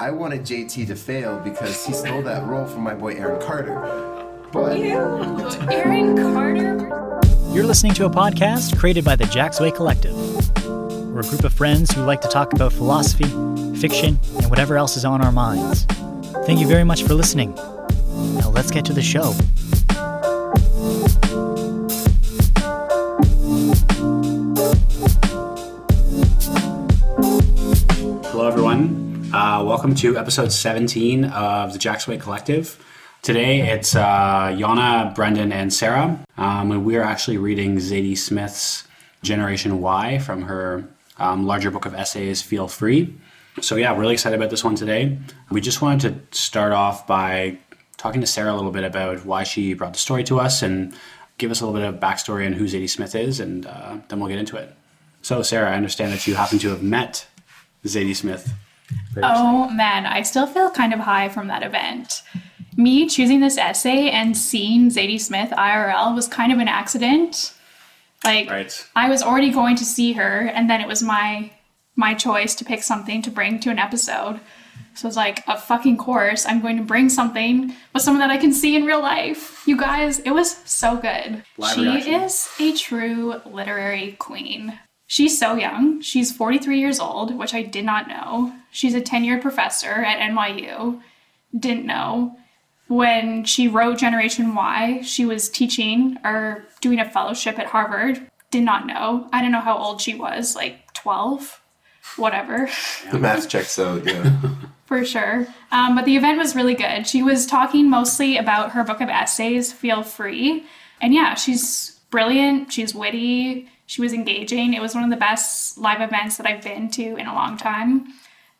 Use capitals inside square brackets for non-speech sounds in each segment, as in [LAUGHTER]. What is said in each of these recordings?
I wanted JT to fail because he stole that role from my boy Aaron Carter. But Aaron Carter. You're listening to a podcast created by the Jacksway Collective. We're a group of friends who like to talk about philosophy, fiction, and whatever else is on our minds. Thank you very much for listening. Now let's get to the show. Welcome to episode 17 of the Jacksway Collective. Today it's uh, Jhana, Brendan, and Sarah. Um, and we're actually reading Zadie Smith's Generation Why from her um, larger book of essays, Feel Free. So, yeah, really excited about this one today. We just wanted to start off by talking to Sarah a little bit about why she brought the story to us and give us a little bit of backstory on who Zadie Smith is, and uh, then we'll get into it. So, Sarah, I understand that you happen to have met Zadie Smith. Oh man, I still feel kind of high from that event. Me choosing this essay and seeing Zadie Smith IRL was kind of an accident. Like Right. I was already going to see her and then it was my my choice to pick something to bring to an episode. So it's like a fucking course. I'm going to bring something with someone that I can see in real life. You guys, it was so good. Live she reaction. is a true literary queen. She's so young. She's 43 years old, which I did not know. She's a tenured professor at NYU. Didn't know. When she wrote Generation Why, she was teaching or doing a fellowship at Harvard. Did not know. I don't know how old she was, like 12, whatever. the math checks out, yeah. [LAUGHS] For sure. Um, but the event was really good. She was talking mostly about her book of essays, Feel Free. And yeah, she's brilliant. She's witty. She was engaging. It was one of the best live events that I've been to in a long time.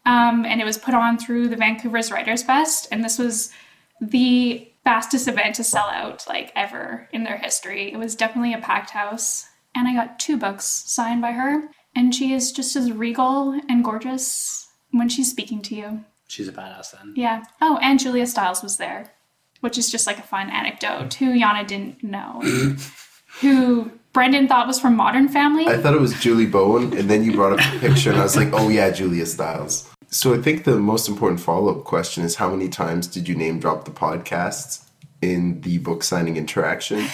Um, and it was put on through the Vancouver's Writers Fest. And this was the fastest event to sell out, like ever in their history. It was definitely a packed house. And I got two books signed by her. And she is just as regal and gorgeous when she's speaking to you. She's a badass then. Yeah. Oh, and Julia Stiles was there, which is just like a fun anecdote who Jhana didn't know. [LAUGHS] who Brendan thought was from Modern Family. I thought it was Julie Bowen, and then you brought up the picture, and I was like, oh yeah, Julia Stiles. So I think the most important follow up question is how many times did you name drop the podcasts in the book signing interaction?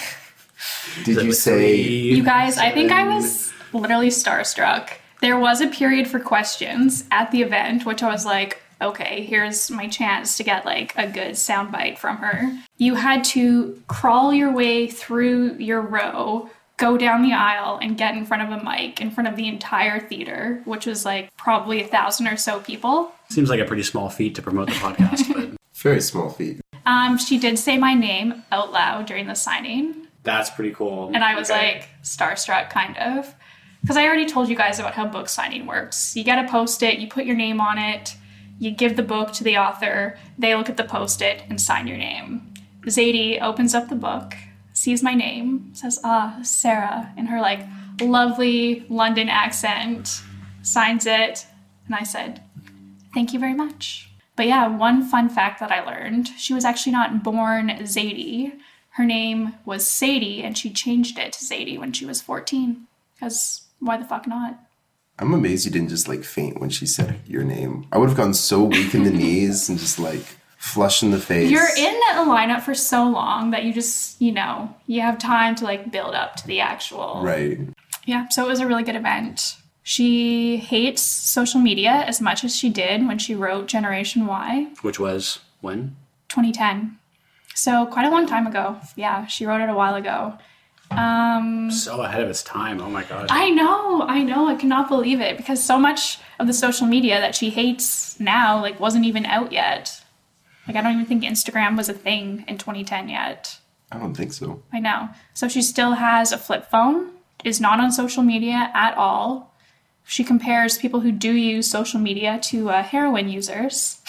Did you say you guys, I think I was literally starstruck. There was a period for questions at the event, which I was like, okay, here's my chance to get like a good soundbite from her. You had to crawl your way through your row, go down the aisle, and get in front of a mic in front of the entire theater, which was like probably a thousand or so people. Seems like a pretty small feat to promote the podcast, [LAUGHS] but very small feat. Um, she did say my name out loud during the signing. that's pretty cool. And I was Okay. like starstruck, kind of. Because I already told you guys about how book signing works. You get a post it, you put your name on it, you give the book to the author, they look at the post it and sign your name. Zadie opens up the book, sees my name, says, ah, Sarah, in her like lovely London accent, signs it, and I said, thank you very much. But yeah, one fun fact that I learned she was actually not born Zadie. Her name was Sadie, and she changed it to Zadie when she was 14. Because why the fuck not? I'm amazed you didn't just like faint when she said your name. I would have gone so weak in the knees and just like flush in the face. You're in a lineup for so long that you just, you know, you have time to like build up to the actual. Right. Yeah, so it was a really good event. She hates social media as much as she did when she wrote Generation Why. Which was when? 2010. So quite a long time ago. Yeah, she wrote it a while ago. Um, So ahead of its time. Oh my god. I know, I know, I cannot believe it because so much of the social media that she hates now like wasn't even out yet. Like I don't even think Instagram was a thing in 2010 yet. I don't think so. I know. So she still has a flip phone, is not on social media at all. She compares people who do use social media to uh, heroin users.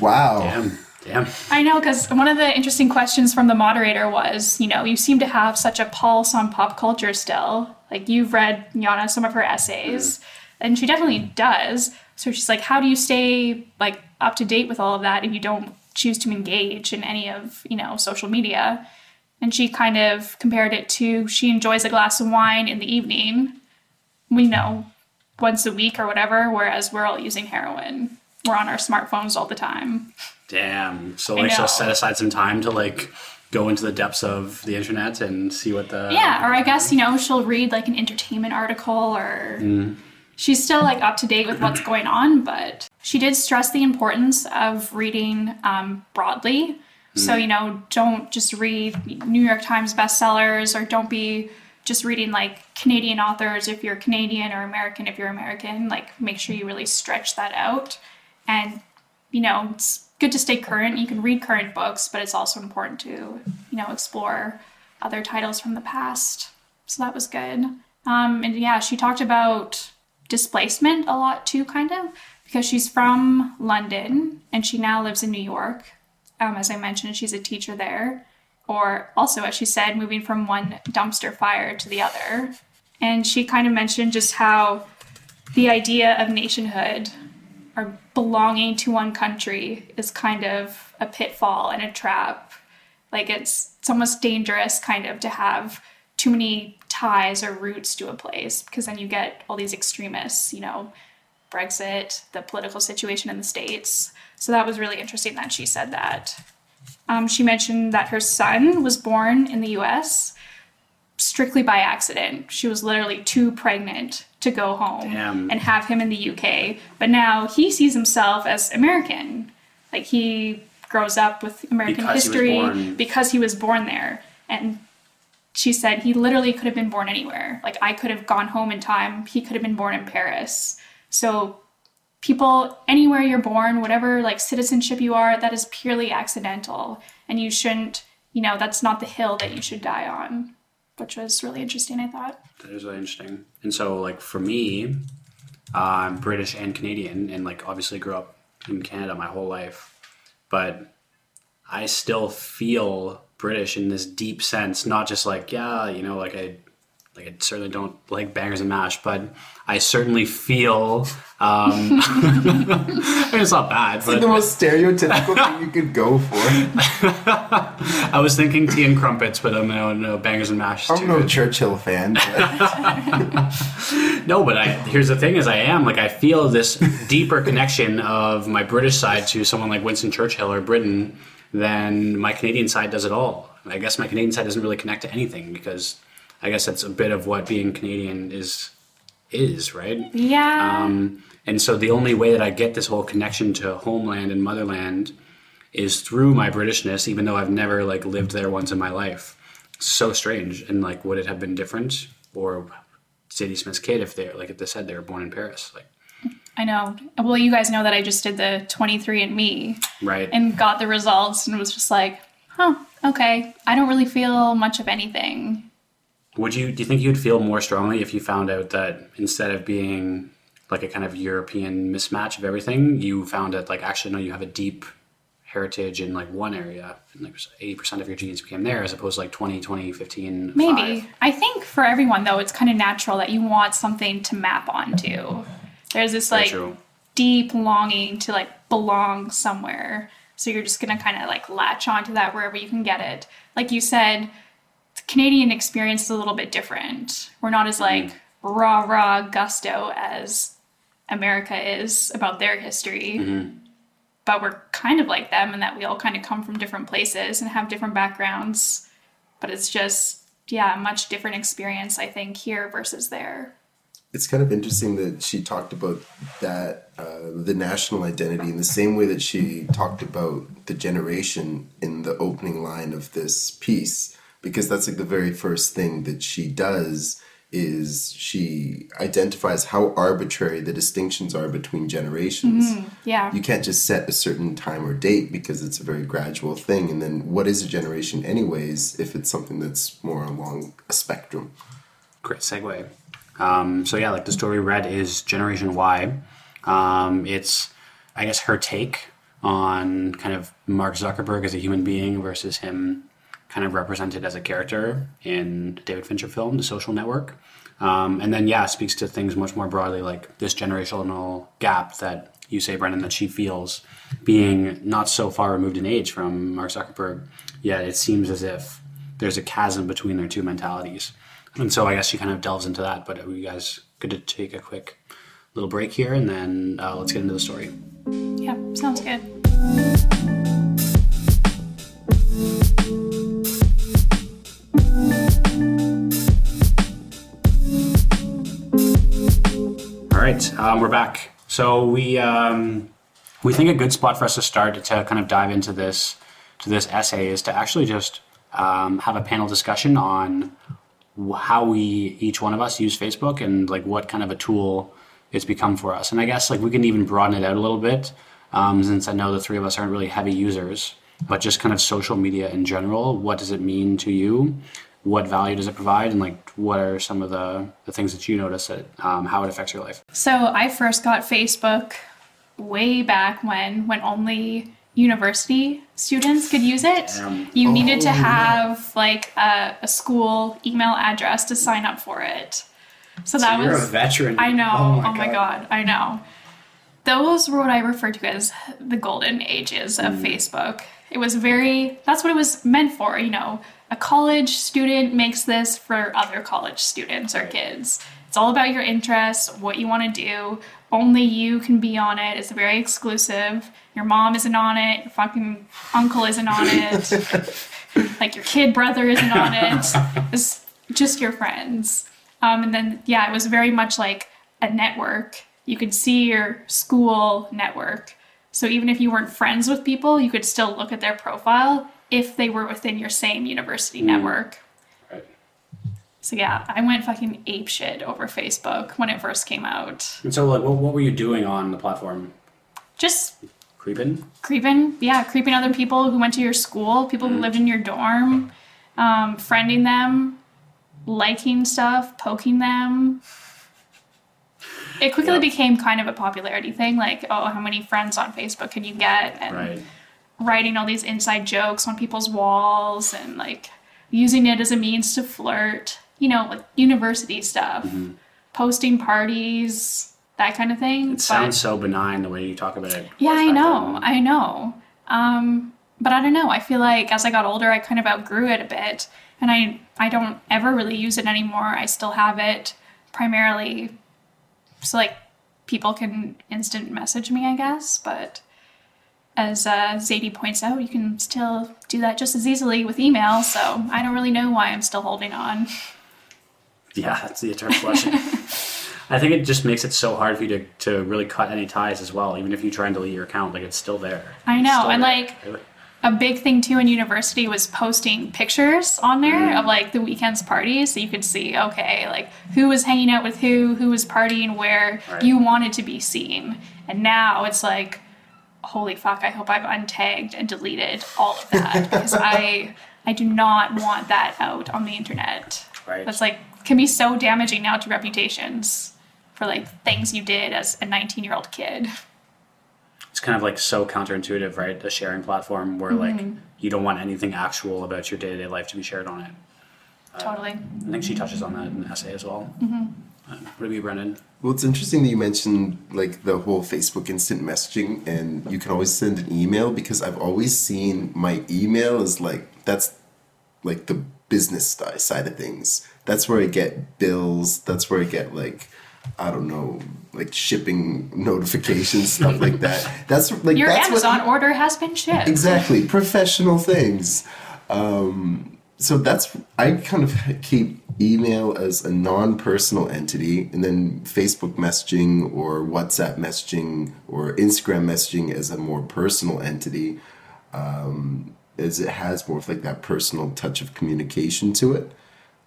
Wow. Damn. Damn. I know, because one of the interesting questions from the moderator was, you know, you seem to have such a pulse on pop culture still. Like, you've read, Jhana, some of her essays, and she definitely does. So she's like, how do you stay, like, up to date with all of that if you don't choose to engage in any of, you know, social media? And she kind of compared it to she enjoys a glass of wine in the evening, we know, once a week or whatever, whereas we're all using heroin we're on our smartphones all the time. Damn. So like she'll set aside some time to like go into the depths of the internet and see what the Yeah, or I guess, you know, she'll read like an entertainment article or mm. She's still like up to date with what's going on, but she did stress the importance of reading um, broadly. So, you know, don't just read New York Times bestsellers or don't be just reading like Canadian authors if you're Canadian or American if you're American. Like, make sure you really stretch that out. And, you know, it's good to stay current. You can read current books, but it's also important to, you know, explore other titles from the past. So that was good. Um, and yeah, she talked about displacement a lot too, kind of, because she's from London and she now lives in New York. Um, as I mentioned, she's a teacher there. Or also, as she said, moving from one dumpster fire to the other. And she kind of mentioned just how the idea of nationhood or belonging to one country is kind of a pitfall and a trap. Like it's it's almost dangerous kind of to have too many ties or roots to a place because then you get all these extremists, you know, Brexit, the political situation in the States. So that was really interesting that she said that. Um, she mentioned that her son was born in the US strictly by accident. She was literally too pregnant to go home Damn. and have him in the UK. But now he sees himself as American. Like he grows up with American Because history born- because he was born there. And she said he literally could have been born anywhere. Like I could have gone home in time. He could have been born in Paris. So people anywhere you're born, whatever like citizenship you are, that is purely accidental. And you shouldn't, you know, that's not the hill that you should die on. Which was really interesting, I thought. That is really interesting. And so, like for me, uh, I'm British and Canadian, and like obviously grew up in Canada my whole life, but I still feel British in this deep sense. Not just like yeah, you know, like I like I certainly don't like bangers and mash, but I certainly feel. Um, [LAUGHS] I mean, it's not bad, but like the most stereotypical thing you could go for. [LAUGHS] I was thinking tea and crumpets, but I'm no, no bangers and mash. I'm too. no Churchill fan. But [LAUGHS] No, but I, here's the thing: is I am like I feel this deeper connection of my British side to someone like Winston Churchill or Britain than my Canadian side does it all. I guess my Canadian side doesn't really connect to anything because I guess that's a bit of what being Canadian is is right. Yeah. Um, and so the only way that I get this whole connection to homeland and motherland is through my Britishness, even though I've never like lived there once in my life. So strange. And like, would it have been different, or Zadie Smith's kid if they're like if they said they were born in Paris, like I know. Well, you guys know that I just did the 23andMe right? and got the results and was just like, huh, okay. I don't really feel much of anything. Would you do you think you'd feel more strongly if you found out that instead of being like a kind of European mismatch of everything, you found that like actually no, you have a deep heritage in like one area and like 80% of your genes became there as opposed to like 20 20 15 Maybe. five. I think for everyone, though, it's kind of natural that you want something to map onto. There's this like deep longing to like belong somewhere. So you're just gonna kind of like latch onto that wherever you can get it. Like you said, the Canadian experience is a little bit different. We're not as like mm-hmm. raw, raw gusto as America is about their history. Mm-hmm. But we're kind of like them in that we all kind of come from different places and have different backgrounds. But it's just, yeah, a much different experience, I think, here versus there. It's kind of interesting that she talked about that uh, the national identity in the same way that she talked about the generation in the opening line of this piece because that's like the very first thing that she does is she identifies how arbitrary the distinctions are between generations Yeah. you can't just set a certain time or date because it's a very gradual thing and then what is a generation anyways if it's something that's more along a spectrum Great segue. Um, so yeah, like the story read is Generation Why. Um, it's I guess her take on kind of Mark Zuckerberg as a human being versus him kind of represented as a character in David Fincher film, The Social Network. Um, and then yeah, speaks to things much more broadly like this generational gap that you say, Brendan, that she feels being not so far removed in age from Mark Zuckerberg, yet it seems as if there's a chasm between their two mentalities. And so I guess she kind of delves into that. But are you guys good to take a quick little break here and then uh, let's get into the story? Yeah, sounds good. All right, um, we're back. So we um, we think a good spot for us to start to kind of dive into this to this essay is to actually just um, have a panel discussion on how we each one of us use Facebook and like what kind of a tool it's become for us. And I guess like we can even broaden it out a little bit um, since I know the three of us aren't really heavy users, but just kind of social media in general. What does it mean to you? What value does it provide? And like, what are some of the, the things that you notice that um, how it affects your life? So I first got Facebook way back when, when only university students could use it. Damn. You oh. needed to Oh, have like a, a school email address to sign up for it. So that You're was a veteran. I know. Oh my, oh god. I know. Those were what I refer to as the golden ages of hmm. Facebook. It was very, that's what it was meant for. You know, a college student makes this for other college students or kids. It's all about your interests, what you want to do. Only you can be on it. It's very exclusive. Your mom isn't on it. Your fucking uncle isn't on it. [LAUGHS] like your kid brother isn't on it. It's just your friends. Um, and then, yeah, it was very much like a network. You could see your school network. So even if you weren't friends with people, you could still look at their profile if they were within your same university network. So yeah, I went fucking apeshit over Facebook when it first came out. And so, like, what, what were you doing on the platform? Just Creeping? creeping, yeah, creeping other people who went to your school, people who lived in your dorm, um, friending them, liking stuff, poking them. It quickly Yeah. became kind of a popularity thing, like, oh, how many friends on Facebook can you get? And Right. writing all these inside jokes on people's walls and like using it as a means to flirt, you know, like university stuff, posting parties, that kind of thing. It sounds so benign the way you talk about it. Yeah, I know. I know. Um, but I don't know. I feel like as I got older, I kind of outgrew it a bit, and I I don't ever really use it anymore. I still have it primarily so like people can instant message me, I guess. But as uh, Zadie points out, you can still do that just as easily with email. So I don't really know why I'm still holding on. [LAUGHS] Yeah, that's the eternal question. [LAUGHS] I think it just makes it so hard for you to, to really cut any ties as well. Even if you try and delete your account, like it's still there. I know, and, there. like, Really. a big thing too in university was posting pictures on there mm. of like the weekend's parties so you could see okay like who was hanging out with who who was partying where Right. you wanted to be seen and now it's like holy fuck i hope i've untagged and deleted all of that because [LAUGHS] i i do not want that out on the internet Right. that's like can be so damaging now to reputations for like things you did as a 19 year old kid It's kind of like so counterintuitive, right? A sharing platform where like Mm-hmm. you don't want anything actual about your day to day life to be shared on it. totally I think she touches on that in the essay as well. Mm-hmm. Uh, what about you, Brendan? Well, it's interesting that you mentioned like the whole Facebook instant messaging, and you can always send an email because I've always seen my email as like that's like the business side of things. That's where I get bills. That's where I get like I don't know, like shipping notifications, stuff like [LAUGHS] that. That's like your that's amazon what, order has been shipped exactly professional things um, so that's i kind of keep email as a non-personal entity and then facebook messaging or whatsapp messaging or instagram messaging as a more personal entity um, as it has more of like that personal touch of communication to it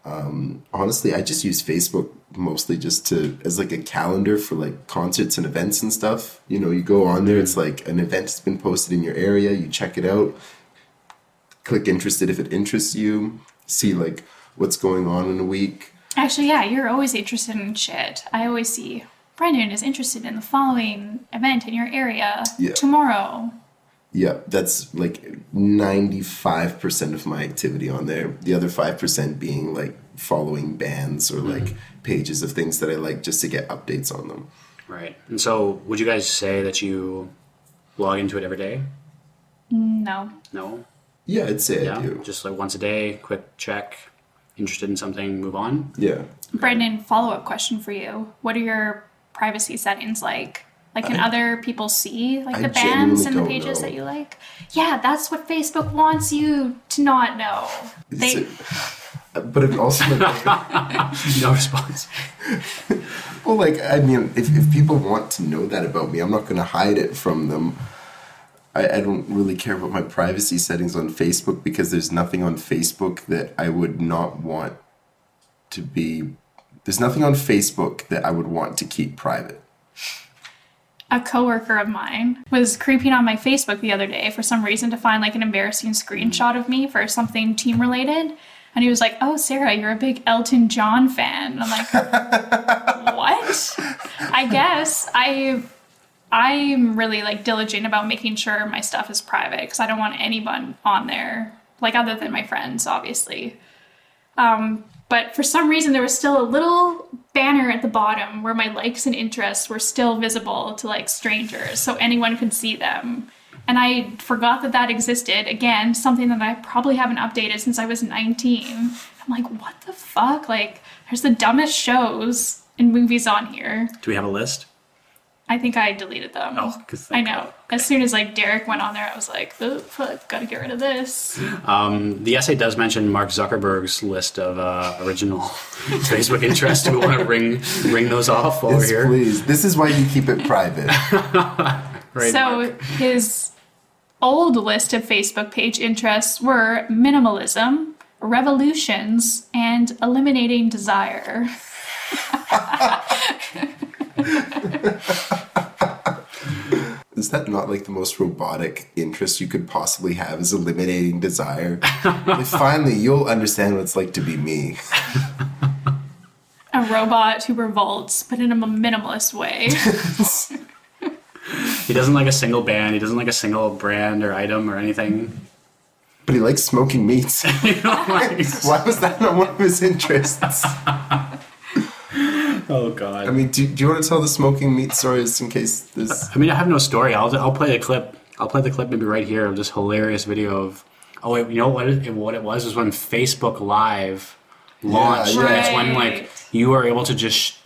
um, honestly i just use facebook mostly just to as like a calendar for like concerts and events and stuff you know you go on there it's like an event has been posted in your area you check it out click interested if it interests you see like what's going on in a week Actually, yeah, you're always interested in shit. I always see Brendan is interested in the following event in your area Yeah. tomorrow. Yeah that's like 95% of my activity on there the other 5% being like following bands or like mm-hmm. pages of things that i like just to get updates on them Right. And so, would you guys say that you log into it every day? No. No. yeah i'd say Yeah. i do Just like once a day, quick check. Interested in something, move on. yeah Brendan, follow up question for you. What are your privacy settings like Like, can other people see like I the bands genuinely and the pages know. that you like? Yeah, that's what Facebook wants you to not know. They, Is it- but it also [LAUGHS] [LAUGHS] No response. well, like I mean, if, if people want to know that about me, I'm not going to hide it from them. I, I don't really care about my privacy settings on Facebook because there's nothing on Facebook that I would not want to be. There's nothing on Facebook that I would want to keep private. A coworker of mine was creeping on my Facebook the other day for some reason to find like an embarrassing screenshot of me for something team related. And he was like, "Oh, Sarah, you're a big Elton John fan." And I'm like, [LAUGHS] "What?" I guess I I'm really like diligent about making sure my stuff is private because I don't want anyone on there, like other than my friends, obviously. Um, but for some reason, there was still a little banner at the bottom where my likes and interests were still visible to like strangers, so anyone could see them. And I forgot that that existed. Again, something that I probably haven't updated since I was 19. I'm like, what the fuck? Like, there's the dumbest shows and movies on here. Do we have a list? I think I deleted them. Oh, 'cause I know. As soon as like Derek went on there, I was like, oh fuck, gotta get rid of this. Um, the essay does mention Mark Zuckerberg's list of uh, original [LAUGHS] Facebook interests. Do we want to ring ring those off while Yes, we're here? please. This is why you keep it private. [LAUGHS] Right, so Mark. his old list of Facebook page interests were minimalism, revolutions, and eliminating desire. [LAUGHS] Is that not like the most robotic interest you could possibly have? Is eliminating desire? Like, [LAUGHS] finally, you'll understand what it's like to be me. [LAUGHS] A robot who revolts, but in a minimalist way. [LAUGHS] he doesn't like a single band. He doesn't like a single brand or item or anything. But he likes smoking meats. Why was that not one of his interests? [LAUGHS] oh God. I mean, do, do you want to tell the smoking meat stories in case this? I mean, I have no story. I'll, I'll play the clip. I'll play the clip maybe right here of this hilarious video of. Oh wait, you know what? It, what it was was when Facebook Live launched. Yeah, and It's when like you are able to just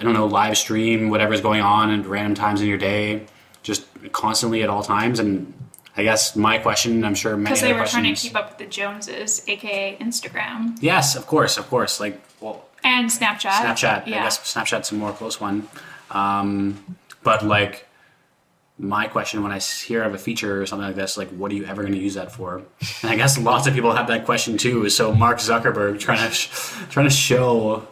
I don't know live stream whatever's going on at random times in your day, just constantly at all times. And I guess my question, I'm sure many Because other they were trying to keep up with the Joneses, aka Instagram. Yes, of course, of course. Like well, And Snapchat. Snapchat. Yeah. I guess Snapchat's a more close one. Um, but like, my question when I hear of a feature or something like this, like, what are you ever going to use that for? And I guess lots of people have that question too. So Mark Zuckerberg trying to sh- trying to show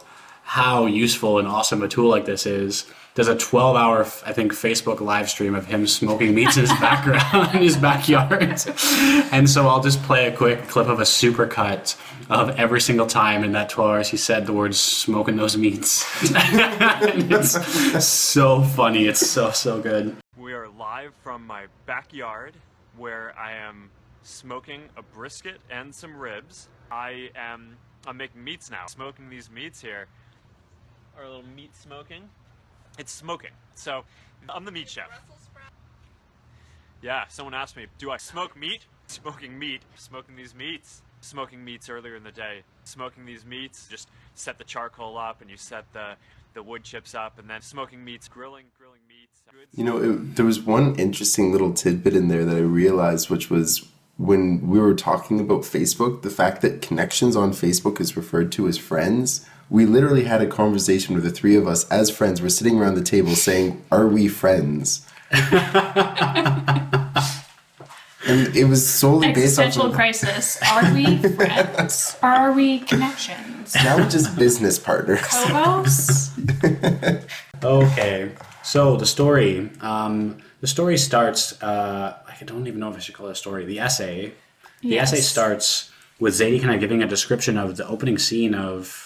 how useful and awesome a tool like this is. There's a 12 hour, I think, Facebook live stream of him smoking meats in his [LAUGHS] background in his backyard. And so I'll just play a quick clip of a supercut of every single time in that 12 hours he said the words smoking those meats. [LAUGHS] It's so funny. It's so, so good. We are live from my backyard where I am smoking a brisket and some ribs. I am I'm making meats now. Smoking these meats here. Our little meat smoking. It's smoking. So I'm the meat chef. Yeah, someone asked me, do I smoke meat? Smoking meat. Smoking these meats. Smoking meats earlier in the day. Smoking these meats, just set the charcoal up and you set the the wood chips up and then smoking meats, grilling, grilling meats. You know, it, there was one interesting little tidbit in there that I realized, which was when we were talking about Facebook, the fact that connections on Facebook is referred to as friends. We literally had a conversation with the three of us as friends. We're sitting around the table saying, "Are we friends?" [LAUGHS] and it was solely based on Existential crisis. Are we [LAUGHS] friends? Or are we connections? now we're just business partners. Phobos? [LAUGHS] Okay, so the story. Um, the story starts. Uh, I don't even know if I should call it a story. The essay. The essay starts with Zadie kind of giving a description of the opening scene of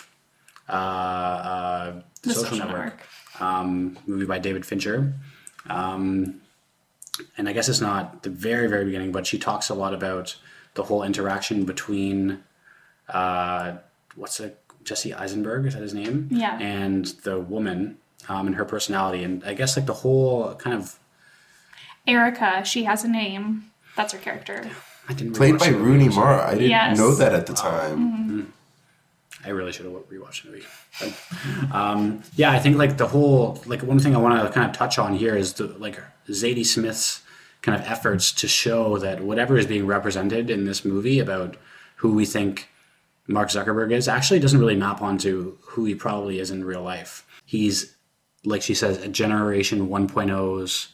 uh, uh, the, The Social, Social Network, Um, movie by David Fincher. Um, and I guess it's not the very very beginning, but she talks a lot about the whole interaction between uh, what's it, Jesse Eisenberg is that his name? Yeah. And the woman um, and her personality, and I guess like the whole kind of Erica, she has a name. That's her character. I didn't really Played by Rooney Mara. I didn't Yes. know that at the time. I really should have rewatched the movie. But, um, yeah, I think like the whole like one thing I want to kind of touch on here is the like Zadie Smith's kind of efforts to show that whatever is being represented in this movie about who we think Mark Zuckerberg is actually doesn't really map onto who he probably is in real life. He's like she says, a generation 1.0's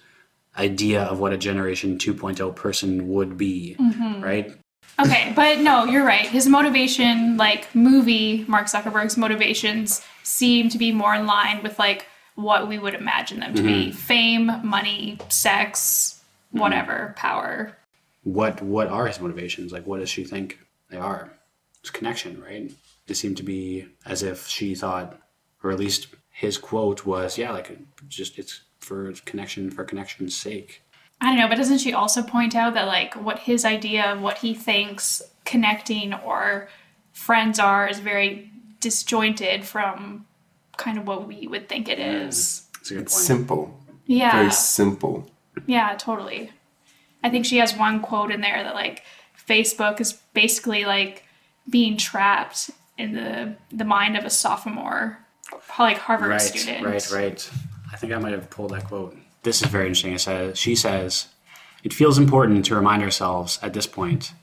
idea of what a generation 2.0 person would be, right? Okay, but no, you're right. His motivation, like movie Mark Zuckerberg's motivations, seem to be more in line with like what we would imagine them to be: mm-hmm. fame, money, sex, mm-hmm. whatever, power. What what are his motivations? Like, what does she think they are? It's connection, right? It seemed to be as if she thought, or at least his quote was, "Yeah, like just it's for connection for connection's sake." I don't know, but doesn't she also point out that like what his idea of what he thinks connecting or friends are is very disjointed from kind of what we would think it is. That's a good It's point. simple. Yeah. Very simple. Yeah, totally. I think she has one quote in there that like Facebook is basically like being trapped in the the mind of a sophomore, like Harvard right, student. right, right. I think I might have pulled that quote. This is very interesting. It says, she says, "It feels important to remind ourselves at this point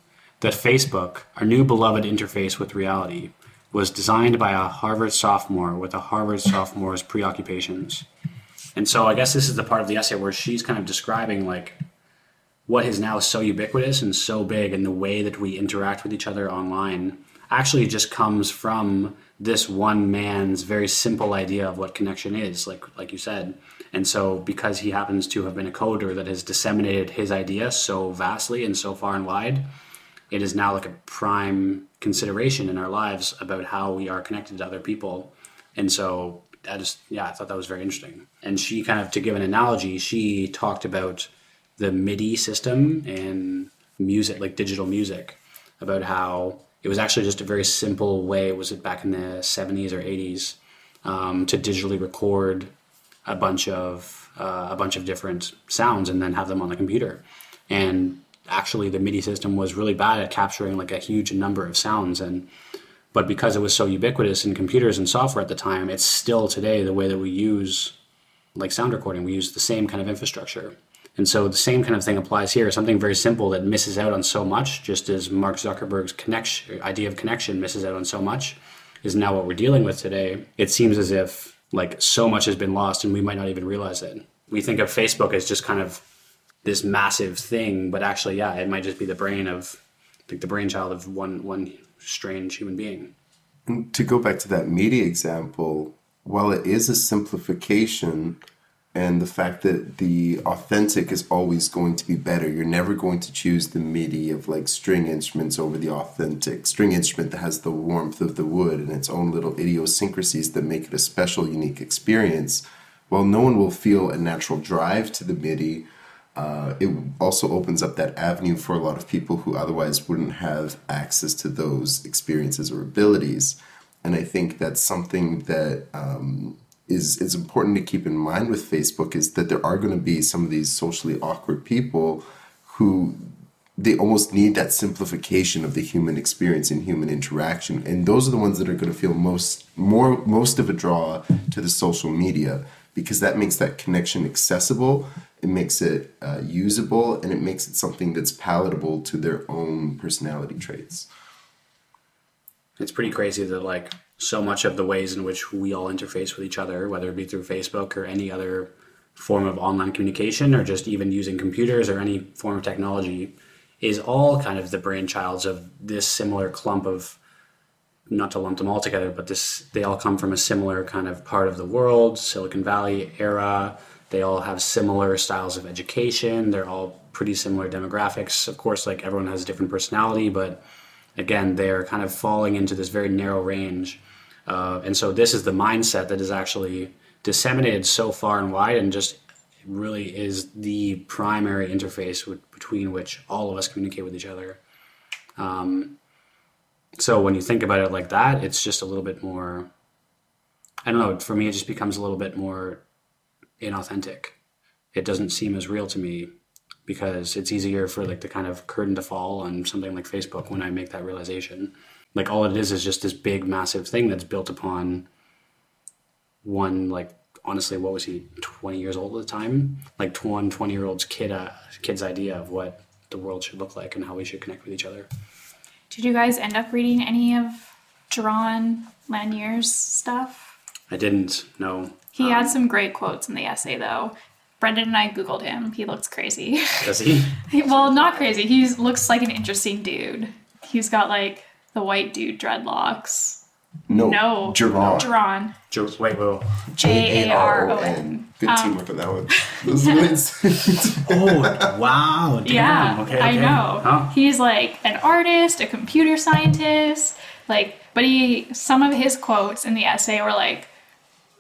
that Facebook, our new beloved interface with reality, was designed by a Harvard sophomore with a Harvard sophomore's preoccupations." And so I guess this is the part of the essay where she's kind of describing like what is now so ubiquitous and so big and the way that we interact with each other online actually just comes from this one man's very simple idea of what connection is like like you said. And so because he happens to have been a coder that has disseminated his idea so vastly and so far and wide it is now like a prime consideration in our lives about how we are connected to other people. And so I just yeah I thought that was very interesting. And she kind of to give an analogy she talked about the MIDI system in music, like digital music, about how it was actually just a very simple way. Was it back in the 70s or 80s um, to digitally record a bunch of uh, a bunch of different sounds and then have them on the computer? And actually, the MIDI system was really bad at capturing like a huge number of sounds and. But because it was so ubiquitous in computers and software at the time, it's still today the way that we use like sound recording. We use the same kind of infrastructure. And so the same kind of thing applies here. Something very simple that misses out on so much, just as Mark Zuckerberg's connection idea of connection misses out on so much, is now what we're dealing with today. It seems as if like so much has been lost and we might not even realize it. We think of Facebook as just kind of this massive thing, but actually, yeah, it might just be the brain of like the brainchild of one one strange human being. And to go back to that MIDI example, while it is a simplification and the fact that the authentic is always going to be better, you're never going to choose the MIDI of like string instruments over the authentic string instrument that has the warmth of the wood and its own little idiosyncrasies that make it a special, unique experience. While no one will feel a natural drive to the MIDI, uh, it also opens up that avenue for a lot of people who otherwise wouldn't have access to those experiences or abilities. And I think that's something that um, is is important to keep in mind with Facebook is that there are going to be some of these socially awkward people who they almost need that simplification of the human experience and human interaction. And those are the ones that are going to feel most more most of a draw to the social media because that makes that connection accessible it makes it uh, usable and it makes it something that's palatable to their own personality traits. It's pretty crazy that like so much of the ways in which we all interface with each other, whether it be through Facebook or any other form of online communication or just even using computers or any form of technology, is all kind of the brainchilds of this similar clump of not to lump them all together, but this they all come from a similar kind of part of the world, Silicon Valley era. They all have similar styles of education. They're all pretty similar demographics. Of course, like everyone has a different personality, but again, they're kind of falling into this very narrow range. Uh, and so this is the mindset that is actually disseminated so far and wide and just really is the primary interface with, between which all of us communicate with each other. Um, so when you think about it like that, it's just a little bit more, I don't know, for me, it just becomes a little bit more inauthentic. It doesn't seem as real to me because it's easier for like the kind of curtain to fall on something like Facebook when I make that realization. Like all it is is just this big, massive thing that's built upon one like honestly, what was he, 20 years old at the time? Like one 20 year old's kid, uh, kid's idea of what the world should look like and how we should connect with each other. Did you guys end up reading any of Jaron Lanier's stuff? I didn't no He had some great quotes in the essay, though. Brendan and I Googled him. He looks crazy. Does he? [LAUGHS] well, not crazy. He looks like an interesting dude. He's got like the white dude dreadlocks. No. No. Jaron. Jaron. Jo- Wait, whoa. J A R O J-A-R-O-N. N. Good teamwork on that one. Those words. [LAUGHS] Oh, wow. Damn. Yeah, Okay, I know. Huh? He's like an artist, a computer scientist, like but he some of his quotes in the essay were like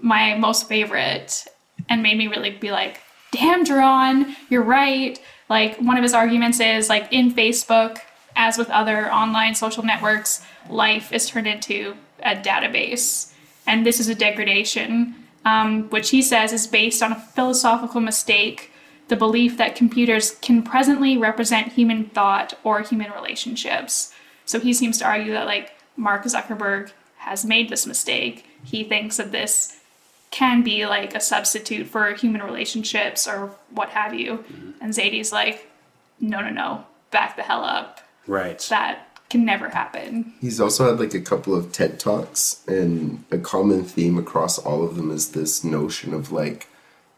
my most favorite and made me really be like, "Damn, Jaron, you're right." Like one of his arguments is like in Facebook, as with other online social networks, life is turned into a database, and this is a degradation, um, which he says is based on a philosophical mistake the belief that computers can presently represent human thought or human relationships. So he seems to argue that like Mark Zuckerberg has made this mistake. He thinks that this can be like a substitute for human relationships or what have you. And Zadie's like, no, no, no, back the hell up. Right. That can never happen. He's also had like a couple of TED Talks, and a common theme across all of them is this notion of like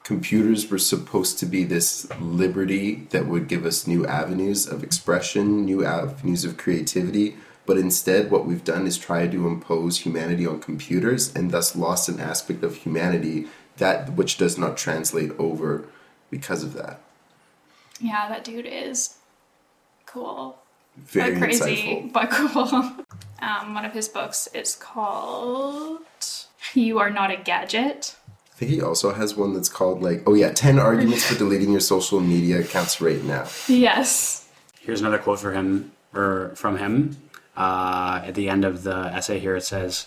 computers were supposed to be this liberty that would give us new avenues of expression, new avenues of creativity. But instead, what we've done is try to impose humanity on computers and thus lost an aspect of humanity that which does not translate over because of that. Yeah, that dude is cool. Very but crazy, insightful. but cool. [LAUGHS] Um, one of his books is called You Are Not a Gadget. I think he also has one that's called like, oh yeah, 10 arguments for deleting your social media accounts right now. Yes. Here's another quote for him or from him. Uh, at the end of the essay here, it says,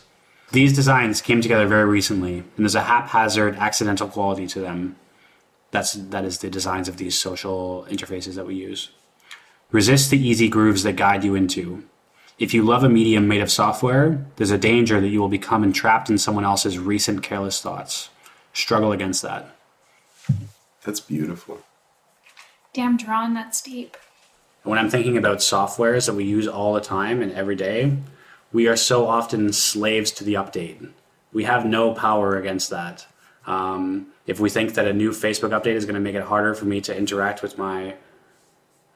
"These designs came together very recently, and there's a haphazard, accidental quality to them. That's that is the designs of these social interfaces that we use. Resist the easy grooves that guide you into. If you love a medium made of software, there's a danger that you will become entrapped in someone else's recent careless thoughts. Struggle against that." That's beautiful. Damn, Jaron, that's deep. when I'm thinking about softwares that we use all the time and every day, we are so often slaves to the update. We have no power against that. Um, if we think that a new Facebook update is going to make it harder for me to interact with my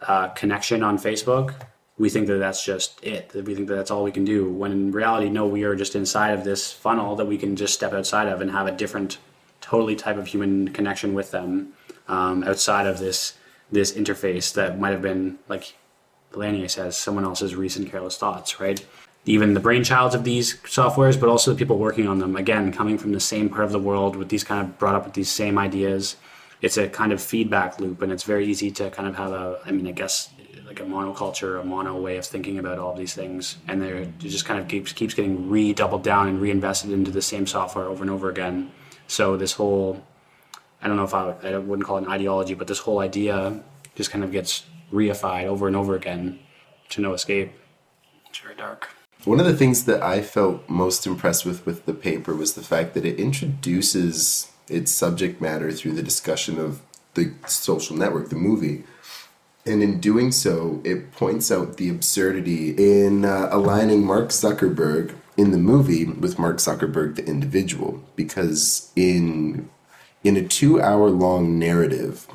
uh, connection on Facebook, we think that that's just it. We think that that's all we can do. When in reality, no, we are just inside of this funnel that we can just step outside of and have a different, totally type of human connection with them um, outside of this this interface that might have been like Lanier says, someone else's recent careless thoughts, right? Even the brainchilds of these softwares, but also the people working on them, again, coming from the same part of the world with these kind of brought up with these same ideas. It's a kind of feedback loop, and it's very easy to kind of have a, I mean, I guess like a monoculture, a mono way of thinking about all of these things, and there it just kind of keeps keeps getting re doubled down and reinvested into the same software over and over again. So this whole I don't know if I, I wouldn't call it an ideology, but this whole idea just kind of gets reified over and over again to no escape. It's very dark. One of the things that I felt most impressed with with the paper was the fact that it introduces its subject matter through the discussion of the social network, the movie. And in doing so, it points out the absurdity in uh, aligning Mark Zuckerberg in the movie with Mark Zuckerberg, the individual. Because in, in a two hour long narrative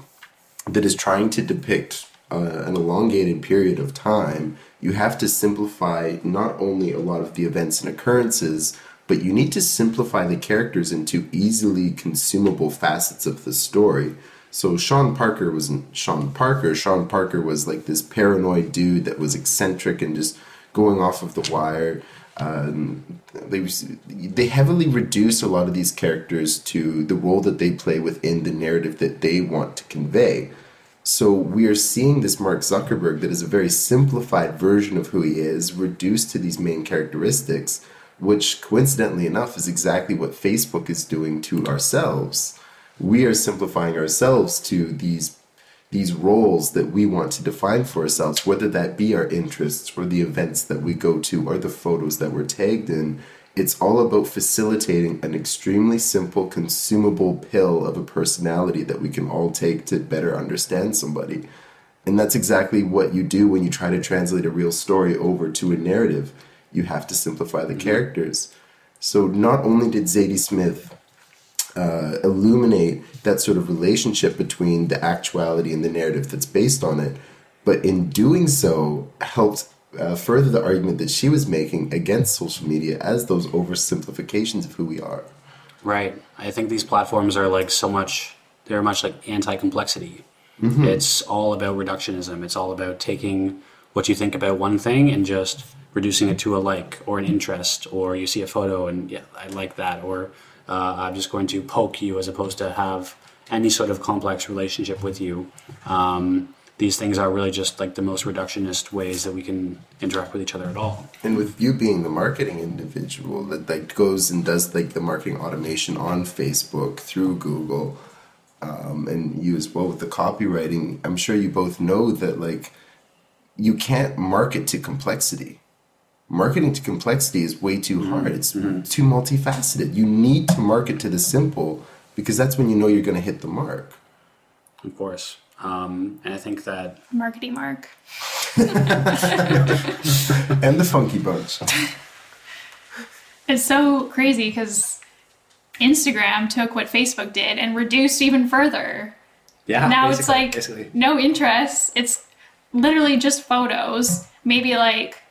that is trying to depict uh, an elongated period of time, you have to simplify not only a lot of the events and occurrences, but you need to simplify the characters into easily consumable facets of the story. So Sean Parker wasn't Sean Parker. Sean Parker was like this paranoid dude that was eccentric and just going off of the wire. Um, they they heavily reduce a lot of these characters to the role that they play within the narrative that they want to convey. So we are seeing this Mark Zuckerberg that is a very simplified version of who he is, reduced to these main characteristics, which coincidentally enough is exactly what Facebook is doing to ourselves. We are simplifying ourselves to these these roles that we want to define for ourselves, whether that be our interests or the events that we go to or the photos that we're tagged in. It's all about facilitating an extremely simple, consumable pill of a personality that we can all take to better understand somebody. And that's exactly what you do when you try to translate a real story over to a narrative. You have to simplify the characters. So not only did Zadie Smith uh, illuminate that sort of relationship between the actuality and the narrative that's based on it, but in doing so, helped uh, further the argument that she was making against social media as those oversimplifications of who we are. Right. I think these platforms are like so much, they're much like anti complexity. It's all about reductionism. It's all about taking what you think about one thing and just reducing it to a like or an interest, or you see a photo and yeah, I like that, or uh, I'm just going to poke you as opposed to have any sort of complex relationship with you. Um, these things are really just like the most reductionist ways that we can interact with each other at all. And with you being the marketing individual that like goes and does like the marketing automation on Facebook through Google, um, and you as well with the copywriting, I'm sure you both know that like you can't market to complexity. Marketing to complexity is way too hard. It's too multifaceted. You need to market to the simple because that's when you know you're going to hit the mark. Of course. Um, and I think that marketing Mark. [LAUGHS] And the funky bunch. [LAUGHS] It's so crazy because Instagram took what Facebook did and reduced even further. yeah, now it's like no interest. It's literally just photos, maybe like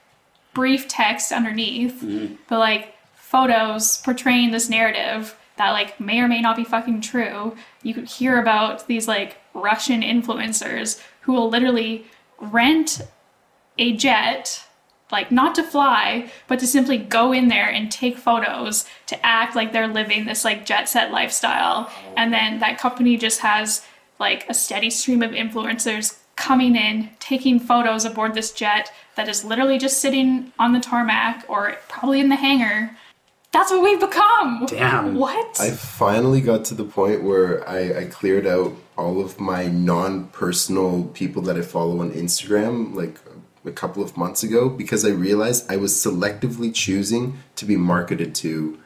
brief text underneath, mm-hmm. but like photos portraying this narrative that like may or may not be fucking true. You could hear about these like Russian influencers who will literally rent a jet like not to fly but to simply go in there and take photos to act like they're living this like jet set lifestyle. And then that company just has like a steady stream of influencers coming in taking photos aboard this jet that is literally just sitting on the tarmac or probably in the hangar that's what we've become Damn. what I finally got to the point where I, I cleared out all of my non-personal people that I follow on Instagram like a couple of months ago because I realized I was selectively choosing to be marketed to.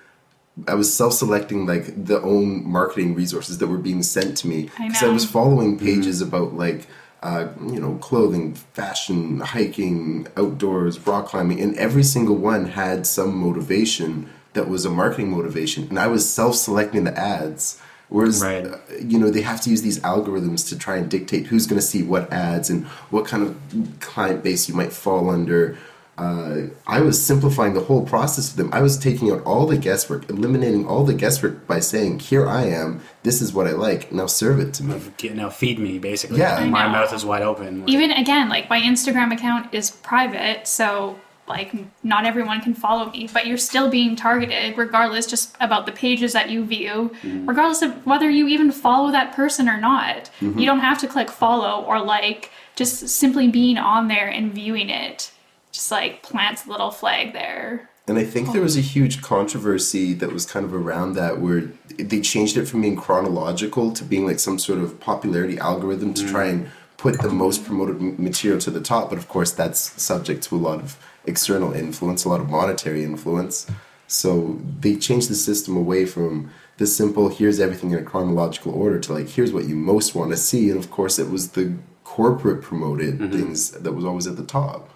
I was self-selecting like the own marketing resources that were being sent to me because I know. was following mm-hmm. pages about like uh, you know clothing, fashion, hiking, outdoors, rock climbing, and every single one had some motivation that was a marketing motivation, and I was self-selecting the ads. Whereas, Right. uh, you know, they have to use these algorithms to try and dictate who's going to see what ads and what kind of client base you might fall under. Uh, I was simplifying the whole process for them. I was taking out all the guesswork, eliminating all the guesswork by saying, "Here I am. This is what I like. Now serve it to me." Get, now feed me basically. Yeah. My mouth is wide open. even again like my instagram account is private so like not everyone can follow me but you're still being targeted regardless just about the pages that you view regardless of whether you even follow that person or not you don't have to click follow or like just simply being on there and viewing it just like plants a little flag there And I think there was a huge controversy that was kind of around that where they changed it from being chronological to being like some sort of popularity algorithm to try and put the most promoted material to the top. But of course, that's subject to a lot of external influence, a lot of monetary influence. So they changed the system away from the simple here's everything in a chronological order to like here's what you most want to see. And of course, it was the corporate promoted mm-hmm. things that was always at the top.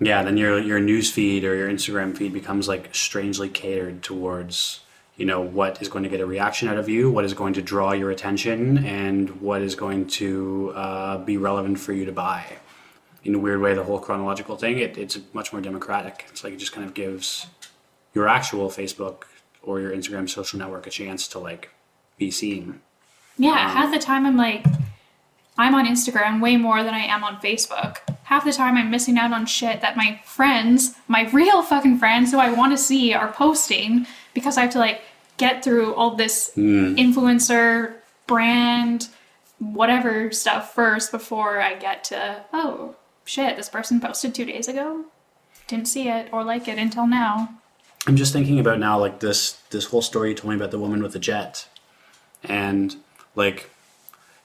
Yeah, then your your news feed or your Instagram feed becomes like strangely catered towards you know what is going to get a reaction out of you, what is going to draw your attention, and what is going to uh, be relevant for you to buy. In a weird way, the whole chronological thing it, it's much more democratic. It's like it just kind of gives your actual Facebook or your Instagram social network a chance to like be seen. Yeah, half the time I'm like, I'm on Instagram way more than I am on Facebook. Half the time I'm missing out on shit that my friends, my [LAUGHS] real fucking friends who I want to see, are posting because I have to like get through all this hmm. influencer, brand, whatever stuff first before I get to, oh shit, this person posted two days ago. Didn't see it or like it until now. I'm just thinking about now, like this this whole story you told me about the woman with the jet, and like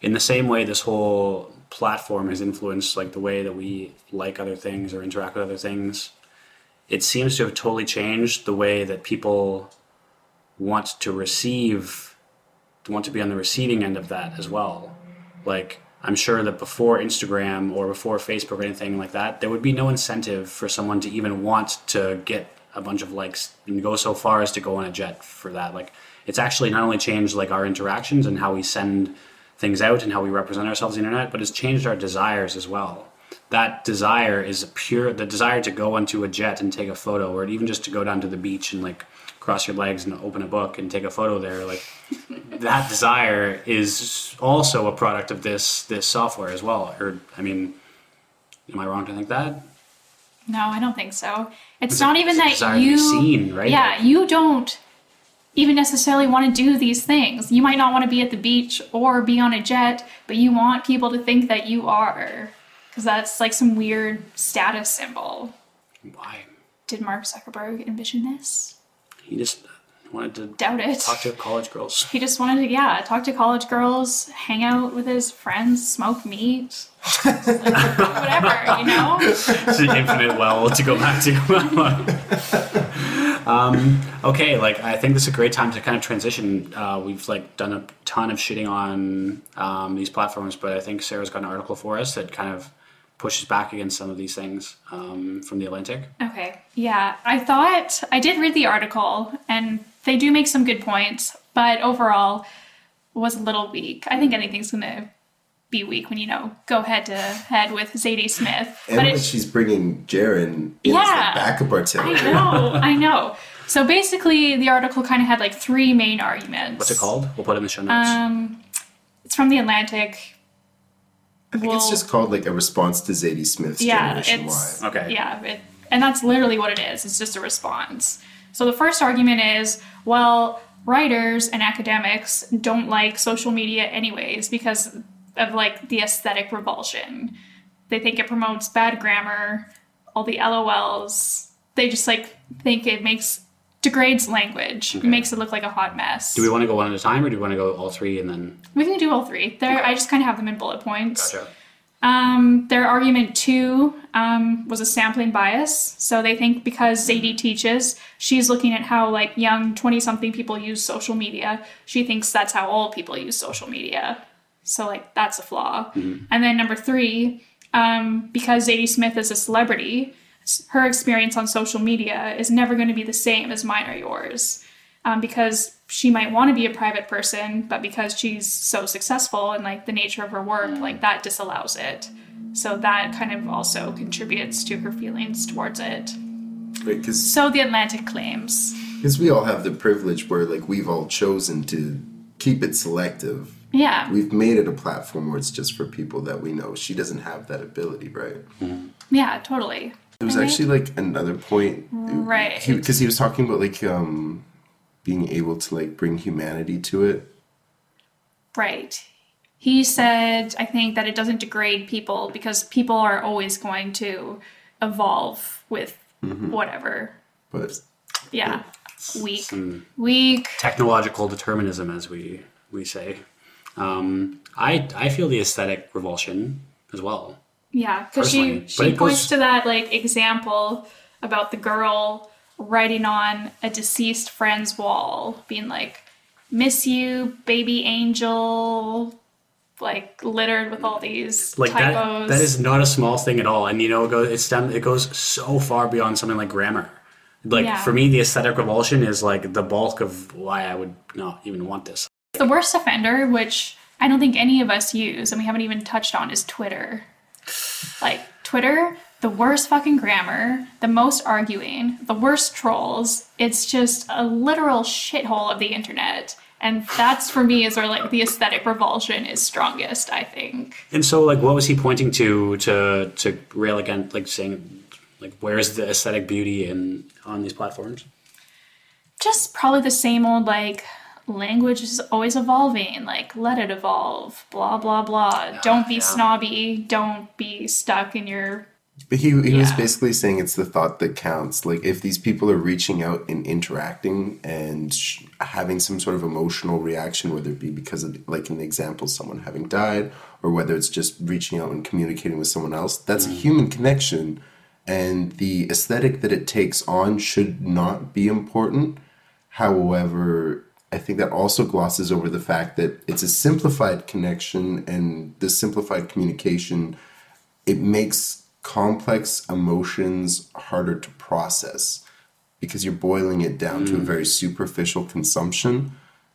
in the same way, this whole platform has influenced like the way that we like other things or interact with other things, it seems to have totally changed the way that people want to receive, want to be on the receiving end of that as well. Like I'm sure that before Instagram or before Facebook or anything like that, there would be no incentive for someone to even want to get a bunch of likes and go so far as to go on a jet for that. Like it's actually not only changed like our interactions and how we send things out and how we represent ourselves on the internet, but it's changed our desires as well. That desire is pure the desire to go onto a jet and take a photo, or even just to go down to the beach and like cross your legs and open a book and take a photo there. Like [LAUGHS] that desire is also a product of this this software as well. Or I mean, am I wrong to think that? No, I don't think so. It's, not even it's that desire to be you seen, right? Yeah, you don't even necessarily want to do these things. You might not want to be at the beach or be on a jet, but you want people to think that you are because that's like some weird status symbol. Why? Did Mark Zuckerberg envision this? He just wanted to Doubt it. talk to college girls. He just wanted to, yeah, talk to college girls, hang out with his friends, smoke meat, [LAUGHS] whatever, you know? [LAUGHS] it's an infinite well to go back to. [LAUGHS] um, okay, like I think this is a great time to kind of transition. Uh, we've like done a ton of shitting on um, these platforms, but I think Sarah's got an article for us that kind of pushes back against some of these things um, from the Atlantic. Okay. Yeah. I thought I did read the article and they do make some good points, but overall was a little weak. I think anything's gonna be weak when you know go head to head with Zadie Smith. And but when it, she's bringing Jaron in as Yeah. the backup artillery. I know, I know. So basically, the article kind of had like three main arguments. What's it called? We'll put it in the show notes. Um, it's from the Atlantic. I think it's just called like a response to Zadie Smith's yeah, Generation it's Y. Okay. Yeah, it, and that's literally what it is. It's just a response. So the first argument is, well, writers and academics don't like social media anyways because of like the aesthetic revulsion. They think it promotes bad grammar, all the LOLs. They just like think it makes degrades language, makes it look like a hot mess. do we want to go one at a time, or do we want to go all three and then? We can do all three. There, I just kind of have them in bullet points. Gotcha. Um, their argument two um, was a sampling bias. So they think because Zadie teaches, she's looking at how like young twenty-something people use social media. She thinks that's how all people use social media. So like that's a flaw. And then number three, um, because Zadie Smith is a celebrity, her experience on social media is never going to be the same as mine or yours. Um, because she might want to be a private person, but because she's so successful and like the nature of her work, like that disallows it. So that kind of also contributes to her feelings towards it. Because So the Atlantic claims. Because we all have the privilege where like we've all chosen to keep it selective. Yeah. We've made it a platform where it's just for people that we know. She doesn't have that ability, right? Yeah, totally. It was Right. actually like another point, Right. Because he, was talking about like um, being able to like bring humanity to it. Right. He said, I think that it doesn't degrade people because people are always going to evolve with whatever. But Yeah. Weak. Some Weak. technological determinism, as we we say. Um, I I feel the aesthetic revulsion as well. Yeah, because she she points goes- to that like example about the girl writing on a deceased friend's wall, being like, "Miss you, baby angel," like littered with all these like typos. that that is not a small thing at all and you know it goes it's done it goes so far beyond something like grammar like Yeah. for me the aesthetic revulsion is like the bulk of why i would not even want this the worst offender, which I don't think any of us use, and we haven't even touched on, is Twitter. Like Twitter, the worst fucking grammar, the most arguing, the worst trolls. It's just a literal shithole of the internet. And that's for me is where like the aesthetic revulsion is strongest, I think. and so like what was he pointing to to to rail against like saying like where's the aesthetic beauty in on these platforms Just probably the same old like language is always evolving, like let it evolve, blah blah blah. Oh, don't be yeah. snobby, don't be stuck in your But he, he was basically saying it's the thought that counts. Like, if these people are reaching out and interacting and sh- having some sort of emotional reaction, whether it be because of, like, in the example, someone having died, or whether it's just reaching out and communicating with someone else, that's a mm. human connection. And the aesthetic that it takes on should not be important. However, I think that also glosses over the fact that it's a simplified connection, and the simplified communication it makes complex emotions harder to process because you're boiling it down to a mm. very superficial consumption.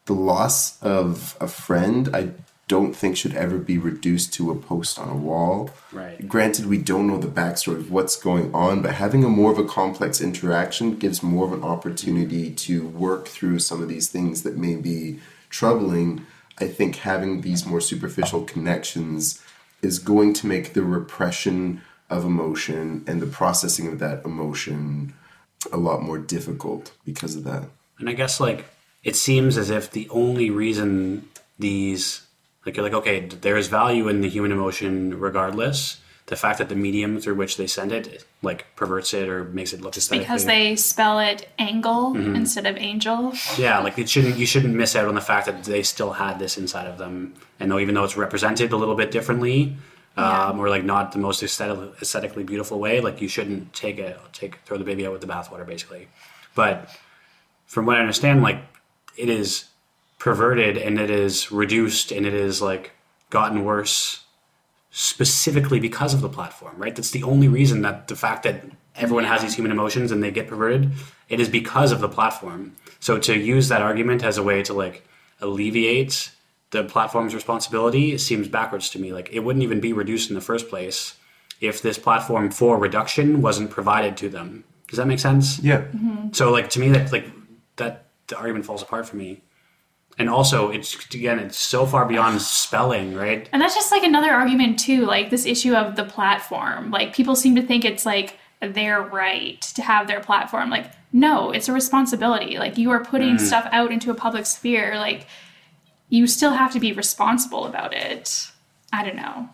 The loss of a friend, I don't think should ever be reduced to a post on a wall. Right. Granted, we don't know the backstory of what's going on, but having a more of a complex interaction gives more of an opportunity to work through some of these things that may be troubling. I think having these more superficial connections is going to make the repression of emotion and the processing of that emotion a lot more difficult because of that. And I guess like it seems as if the only reason these like you're like okay, there is value in the human emotion regardless. The fact that the medium through which they send it like perverts it or makes it look aesthetically Because they spell it angle Mm-hmm. instead of angel. yeah, like it shouldn't you shouldn't miss out on the fact that they still had this inside of them, and though even though it's represented a little bit differently, Yeah. um, or like not the most aesthetic, aesthetically beautiful way, like you shouldn't take it take throw the baby out with the bathwater, basically. But from what I understand, like it is perverted and it is reduced and it is like gotten worse specifically because of the platform, right? That's the only reason that the fact that everyone has these human emotions and they get perverted, it is because of the platform. So to use that argument as a way to like alleviate the platform's responsibility seems backwards to me. Like it wouldn't even be reduced in the first place if this platform for reduction wasn't provided to them. Does that make sense? Yeah. So like to me that like that the argument falls apart for me. And also it's again it's so far beyond spelling, right? And that's just like another argument too, like this issue of the platform. Like people seem to think it's like their right to have their platform. Like no, it's a responsibility. Like you are putting Mm. stuff out into a public sphere. Like you still have to be responsible about it. I don't know.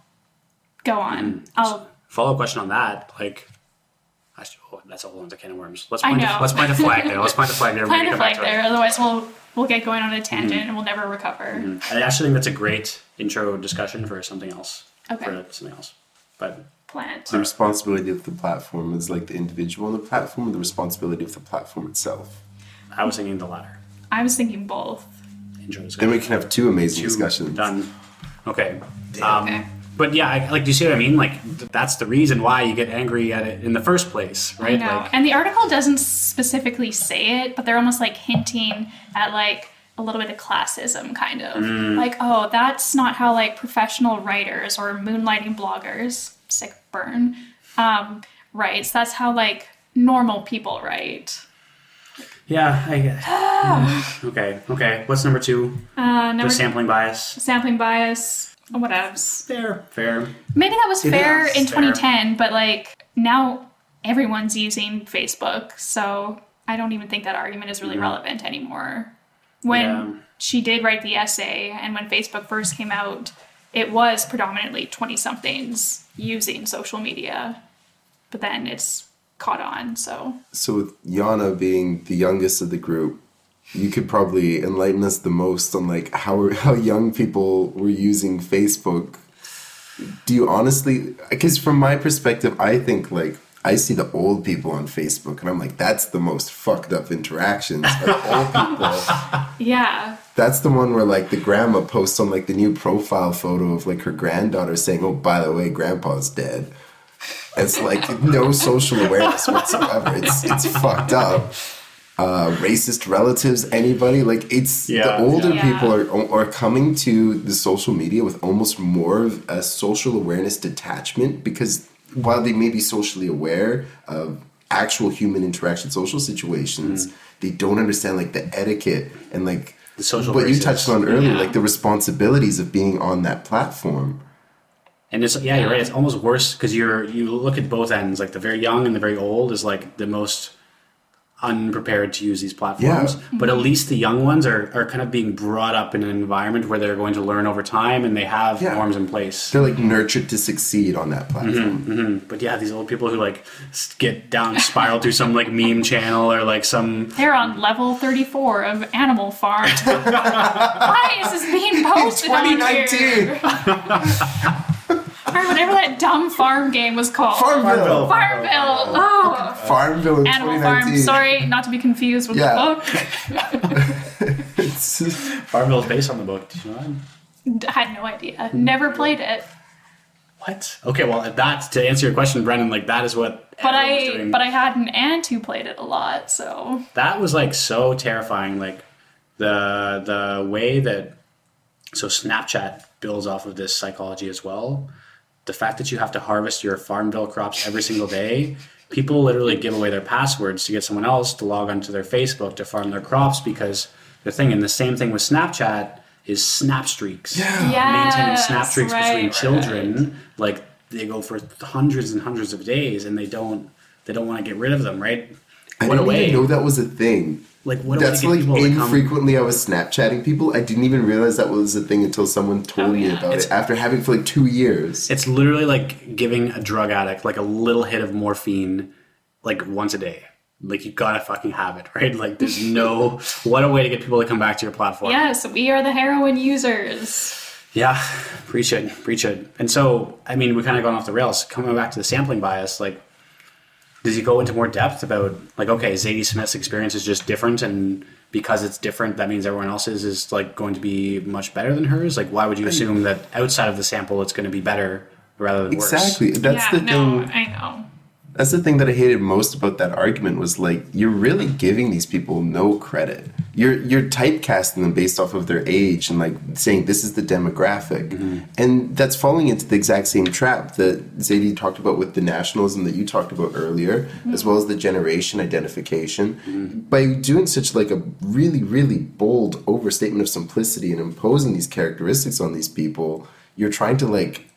Go on. Mm. I'll Follow up question on that, like oh, that's a whole other can of worms. Let's I know. a, let's point a flag there. Let's point a flag there. We a can come back flag there, otherwise we'll we'll get going on a tangent Mm-hmm. and we'll never recover. I actually think that's a great intro discussion for something else. Okay. For something else. But Plant. The responsibility of the platform is like the individual on the platform, or the responsibility of the platform itself. I was thinking the latter. I was thinking both. Intro discussion. Then we can have two amazing Two discussions. Done. Okay. Um, Okay. But yeah, I, like, do you see what I mean? Like, th- that's the reason why you get angry at it in the first place, I right? know. Like, and the article doesn't specifically say it, but they're almost like hinting at like a little bit of classism, kind of. Mm. Like, oh, that's not how like professional writers or moonlighting bloggers, sick burn, um, writes. That's how like normal people write. yeah, I get. [SIGHS] [SIGHS] okay, okay. What's number two? Uh, The number sampling bias. sampling bias, Oh, whatevs. Fair, fair. Maybe that was fair is in fair. 2010, but like now everyone's using Facebook, so I don't even think that argument is really relevant anymore. When Yeah. she did write the essay and when Facebook first came out, it was predominantly 20 somethings using social media, but then it's caught on, so So with Jhana being the youngest of the group, you could probably enlighten us the most on like how how young people were using Facebook. Do you honestly? Because from my perspective, I think like I see the old people on Facebook, and I'm like, that's the most fucked up interactions. Like, old people. [LAUGHS] yeah. That's the one where like the grandma posts on like the new profile photo of like her granddaughter saying, "Oh, by the way, grandpa's dead." It's like no social awareness whatsoever. It's it's fucked up. Uh, racist relatives, anybody like it's Yeah, the older yeah. people are are coming to the social media with almost more of a social awareness detachment because while they may be socially aware of actual human interaction, social situations, they don't understand like the etiquette and like The social what you touched on earlier, Yeah. like the responsibilities of being on that platform. And it's yeah, you're right. It's almost worse because you're you look at both ends. Like the very young and the very old is like the most unprepared to use these platforms. Yeah. But at least the young ones are, are kind of being brought up in an environment where they're going to learn over time and they have Yeah. norms in place. They're like nurtured to succeed on that mm-hmm, platform. Mm-hmm. But yeah, these old people who like get down spiral through some like meme channel or like some They're on level 34 of Animal Farm. [LAUGHS] Why is this being posted on here? [LAUGHS] 2019 Or whatever that dumb farm game was called. Farmville. Farmville. Oh. Farmville in Animal 2019. Farm. Sorry, not to be confused with Yeah. the book. [LAUGHS] It's- Farmville is based on the book. Did you know that? I had no idea. Never played it. What? Okay, well, that to answer your question, Brendan, like that is what. But everyone was I doing. but I had an aunt who played it a lot, so that was like so terrifying. Like the the way that so Snapchat builds off of this psychology as well. The fact that you have to harvest your Farmville crops every single day. People literally give away their passwords to get someone else to log onto their Facebook to farm their crops because the thing, and the same thing with Snapchat is snap streaks. Yeah. maintaining Yes, snap streaks right, between right, children like they go for hundreds and hundreds of days and they don't they don't want to get rid of them right I what a didn't way even know that was a thing. Like what a way That's to get like to come infrequently I was Snapchatting people. I didn't even realize that was a thing until someone told Oh, me yeah. about it after having for like two years. it's literally like giving a drug addict like a little hit of morphine like once a day like you gotta fucking have it [LAUGHS] right like there's no what a way to get people to come back to your platform yes, we are the heroin users. Yeah, preach it, preach it. And so, I mean, we kind of gone off the rails. Coming back to the sampling bias, like, does he go into more depth about, like, okay, Zadie Smith's experience is just different, and because it's different, that means everyone else's is like going to be much better than hers? Like, why would you assume that outside of the sample, it's going to be better rather than worse? Exactly. That's yeah, the no, thing. I know. That's the thing that I hated most about that argument was like you're really giving these people no credit. You're you're typecasting them based off of their age and like saying this is the demographic, mm-hmm. and that's falling into the exact same trap that Zadie talked about with the nationalism that you talked about earlier, as mm-hmm. well as the generation identification. Mm-hmm. By doing such like a really really bold overstatement of simplicity and imposing these characteristics on these people, you're trying to like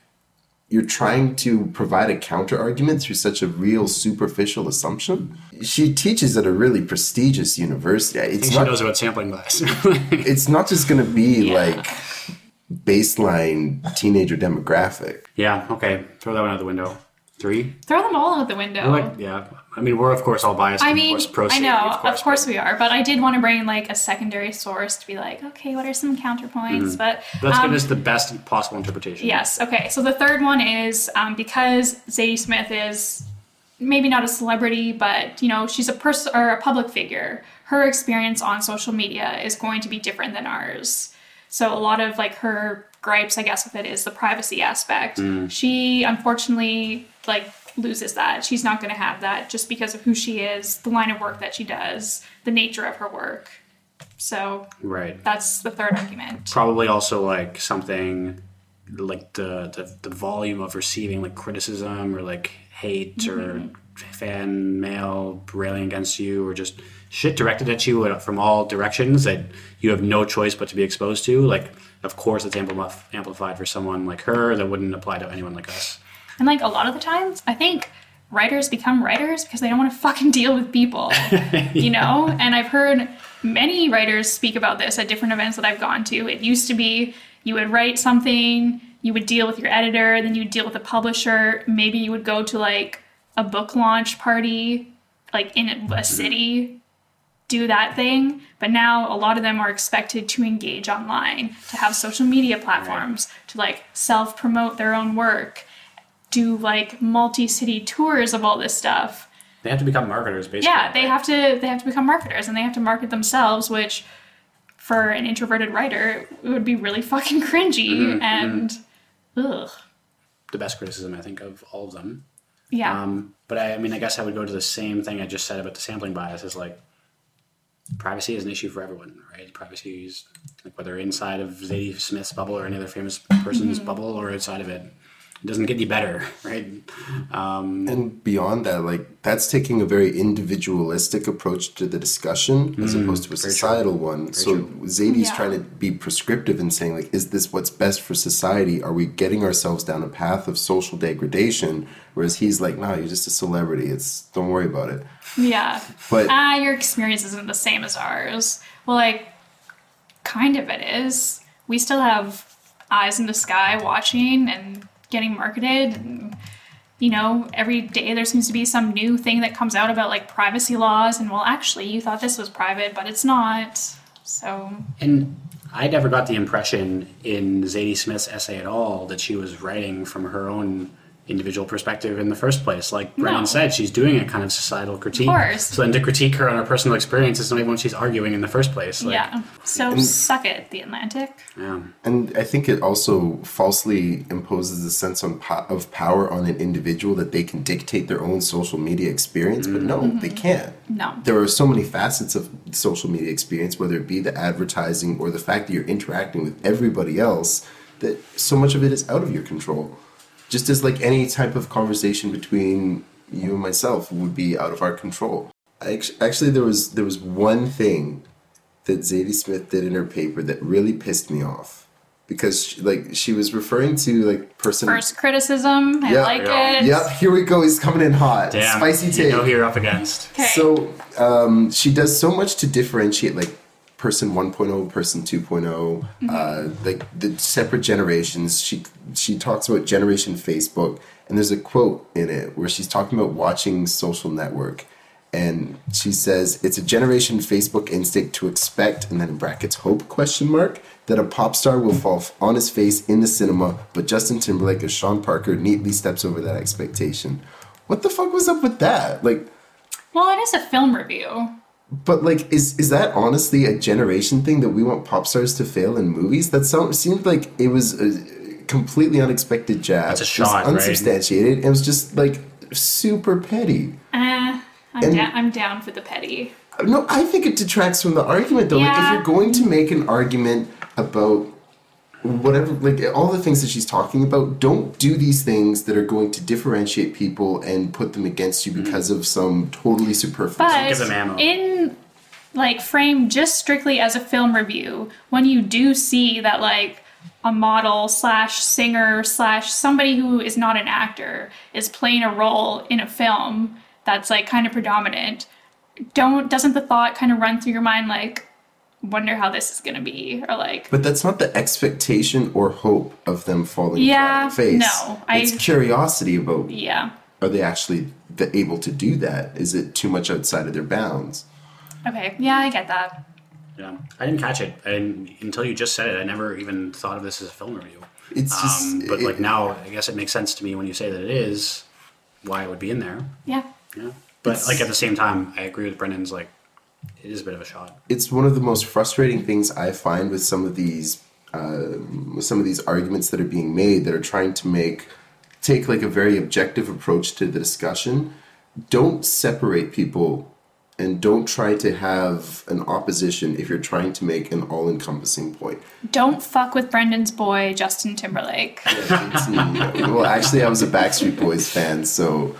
you're trying to provide a counter argument through such a real superficial assumption. She teaches at a really prestigious university. I It's think she not, knows about sampling bias. [LAUGHS] it's not just going to be [LAUGHS] Yeah. like baseline teenager demographic. yeah, okay. Throw that one out the window. Three? Throw them all out the window. Like, yeah. I mean, we're, of course, all biased. I mean, course, I know, of course, but- we are, but I did want to bring like a secondary source to be like, okay, what are some counterpoints? But Let's um, give us the best possible interpretation. Yes. Okay. So the third one is um, because Zadie Smith is maybe not a celebrity, but you know she's a person or a public figure. Her experience on social media is going to be different than ours. So a lot of like her gripes, I guess, with it is the privacy aspect. She unfortunately like loses that. She's not going to have that just because of who she is, the line of work that she does, the nature of her work. So Right. that's the third argument. probably also like something like the, the the volume of receiving like criticism or like hate or mm-hmm. fan mail railing against you or just shit directed at you from all directions that you have no choice but to be exposed to like of course it's ampli- amplified for someone like her that wouldn't apply to anyone like us And like a lot of the times, I think writers become writers because they don't want to fucking deal with people, [LAUGHS] you know? And I've heard many writers speak about this at different events that I've gone to. It used to be you would write something, you would deal with your editor, then you would deal with a publisher. Maybe you would go to like a book launch party, like in a mm-hmm. city, do that thing. But now a lot of them are expected to engage online, to have social media platforms, to like self promote their own work do like multi-city tours of all this stuff. they have to become marketers basically Yeah, they have to they have to become marketers and they have to market themselves, which for an introverted writer it would be really fucking cringy mm-hmm, mm-hmm. and ugh. the best criticism i think of all of them Yeah. Um, but I, I mean, I guess I would go to the same thing I just said about the sampling bias. Is like privacy is an issue for everyone, right? Privacy is like whether inside of Zadie Smith's bubble or any other famous person's mm-hmm. bubble or outside of it. It doesn't get any better, right? Um, And beyond that, like that's taking a very individualistic approach to the discussion as opposed to a societal one. so Zadie's Yeah. trying to be prescriptive and saying like, is this what's best for society? Are we getting ourselves down a path of social degradation? Whereas he's like, no, you're just a celebrity. It's don't worry about it. Yeah. But ah, your experience isn't the same as ours. Well, like, kind of it is. We still have eyes in the sky watching and getting marketed. And, you know, every day there seems to be some new thing that comes out about like privacy laws. And well, actually, you thought this was private, but it's not. So, And I never got the impression in Zadie Smith's essay at all that she was writing from her own individual perspective in the first place. Like Brendan No. said, she's doing a kind of societal critique. course. So then to critique her on her personal experience is not even what she's arguing in the first place. Like, yeah. So, suck it, The Atlantic. yeah. And I think it also falsely imposes a sense on po- of power on an individual that they can dictate their own social media experience, but no, mm-hmm. they can't. No. There are so many facets of social media experience, whether it be the advertising or the fact that you're interacting with everybody else, that so much of it is out of your control. Just as like any type of conversation between you and myself would be out of our control. I act- Actually, there was there was one thing that Zadie Smith did in her paper that really pissed me off because she, like she was referring to like person. First criticism. I Yeah. like Yeah. it. Yep, here we go. He's coming in hot. Damn. Spicy You take. know who you're up against. Okay. So um, she does so much to differentiate like person 1.0, person 2.0, uh, like the separate generations. She she talks about generation Facebook, and there's a quote in it where she's talking about watching social network. And she says it's a generation Facebook instinct to expect, and then in brackets hope question mark that a pop star will fall on his face in the cinema, but Justin Timberlake as Sean Parker neatly steps over that expectation. What the fuck was up with that? Like, Well, it is a film review. But like, is is that honestly a generation thing that we want pop stars to fail in movies? That sound, seemed like it was a completely unexpected jab. That's a It was shot, right? unsubstantiated. It was just like super petty. Eh, I'm, And- da- I'm down for the petty. No, I think it detracts from the argument though. Like, if you're going to make an argument about whatever, like all the things that she's talking about, don't do these things that are going to differentiate people and put them against you mm-hmm. because of some totally superfluous. But give them ammo. in like frame just strictly as a film review, when you do see that like a model slash singer slash somebody who is not an actor is playing a role in a film that's like kind of predominant, don't doesn't the thought kind of run through your mind like wonder how this is gonna be or like But that's not the expectation or hope of them falling Yeah, flat on their face. no, I- it's curiosity about yeah are they actually the, able to do that? Is it too much outside of their bounds? okay yeah I get that Yeah, I didn't catch it, and until you just said it, I never even thought of this as a film review. It's just, Um, but it- like now, I guess it makes sense to me when you say that it is. Why it would be in there? yeah Yeah, but It's- like at the same time, I agree with Brendan's. Like, it is a bit of a shot. it's one of the most frustrating things I find with some of these uh, with some of these arguments that are being made that are trying to make take like a very objective approach to the discussion. Don't separate people and don't try to have an opposition if you're trying to make an all-encompassing point. don't fuck with Brendan's boy Justin Timberlake It's- well, actually, I was a Backstreet Boys fan, so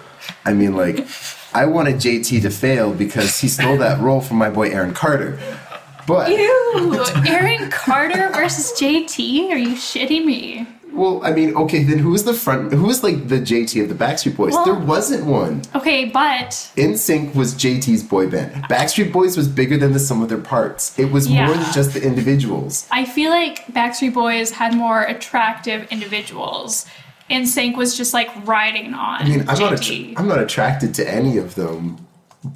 I mean, like, I wanted JT to fail because he stole that role from my boy Aaron Carter. But Ew, Aaron Carter versus JT? Are you shitting me? well, I mean, okay, then who was the front? Who was like the JT of the Backstreet Boys? Well- there wasn't one. Okay, but NSYNC was JT's boy band. Backstreet Boys was bigger than the sum of their parts. It was more than just the individuals. I feel like Backstreet Boys had more attractive individuals. NSYNC was just like riding on I mean, I'm not, JT. att- I'm not attracted to any of them,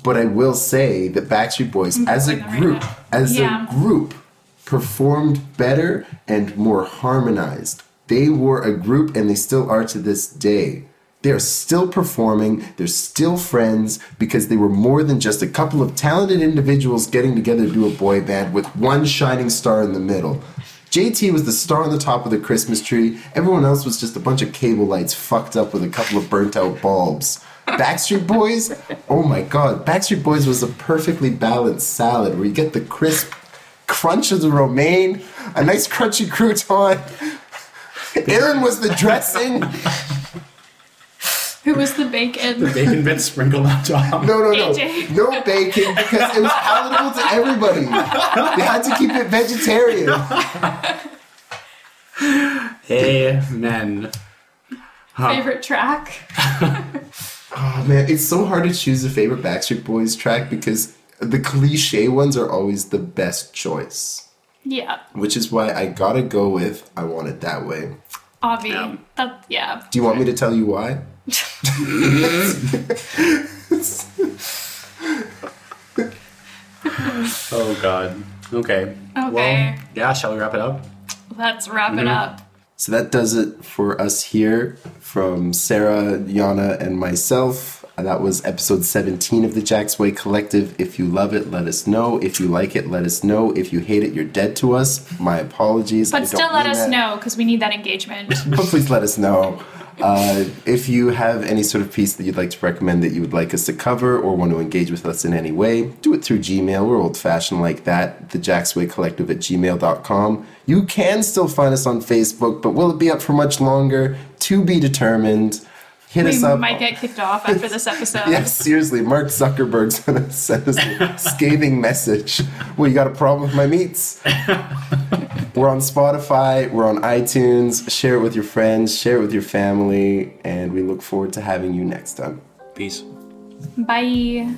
but I will say that Backstreet Boys, as a them right group, as Yeah. a group, performed better and more harmonized. They were a group, and they still are to this day. They are still performing. They're still friends because they were more than just a couple of talented individuals getting together to do a boy band with one shining star in the middle. JT was the star on the top of the Christmas tree. Everyone else was just a bunch of cable lights fucked up with a couple of burnt out bulbs. Backstreet Boys? Oh my god. Backstreet Boys was a perfectly balanced salad where you get the crisp crunch of the romaine, a nice crunchy crouton, [LAUGHS] Aaron was the dressing. Who was the bacon? The bacon bits sprinkled on top. No, no, no. AJ. No bacon because it was palatable to everybody. They had to keep it vegetarian. Amen. Favorite track? Oh man, it's so hard to choose a favorite Backstreet Boys track because the cliche ones are always the best choice. Yeah, Which is why I gotta go with I Want It That Way. Avi. Yeah. That, yeah. Do you want me to tell you why? [LAUGHS] Oh God. Okay. Okay. Well, yeah. Shall we wrap it up? Let's wrap Mm-hmm. it up. So that does it for us here from Sarah, Jhana, and myself. That was episode 17 of the Jacksway Collective. If you love it, let us know. If you like it, let us know. If you hate it, you're dead to us. My apologies. But don't still let us that. know because we need that engagement. but [LAUGHS] Please let us know. Uh, if you have any sort of piece that you'd like to recommend that you would like us to cover or want to engage with us in any way, do it through Gmail. We're old fashioned like that. The Jacksway Collective at gmail.com. You can still find us on Facebook, but will it be up for much longer? To be determined. Hit we us up. might get kicked off after this episode. [LAUGHS] Yes, seriously, Mark Zuckerberg's [LAUGHS] gonna send us a [LAUGHS] scathing message. Well, you got a problem with my meats? we're on Spotify, we're on iTunes. Share it with your friends, share it with your family, and we look forward to having you next time. Peace. Bye.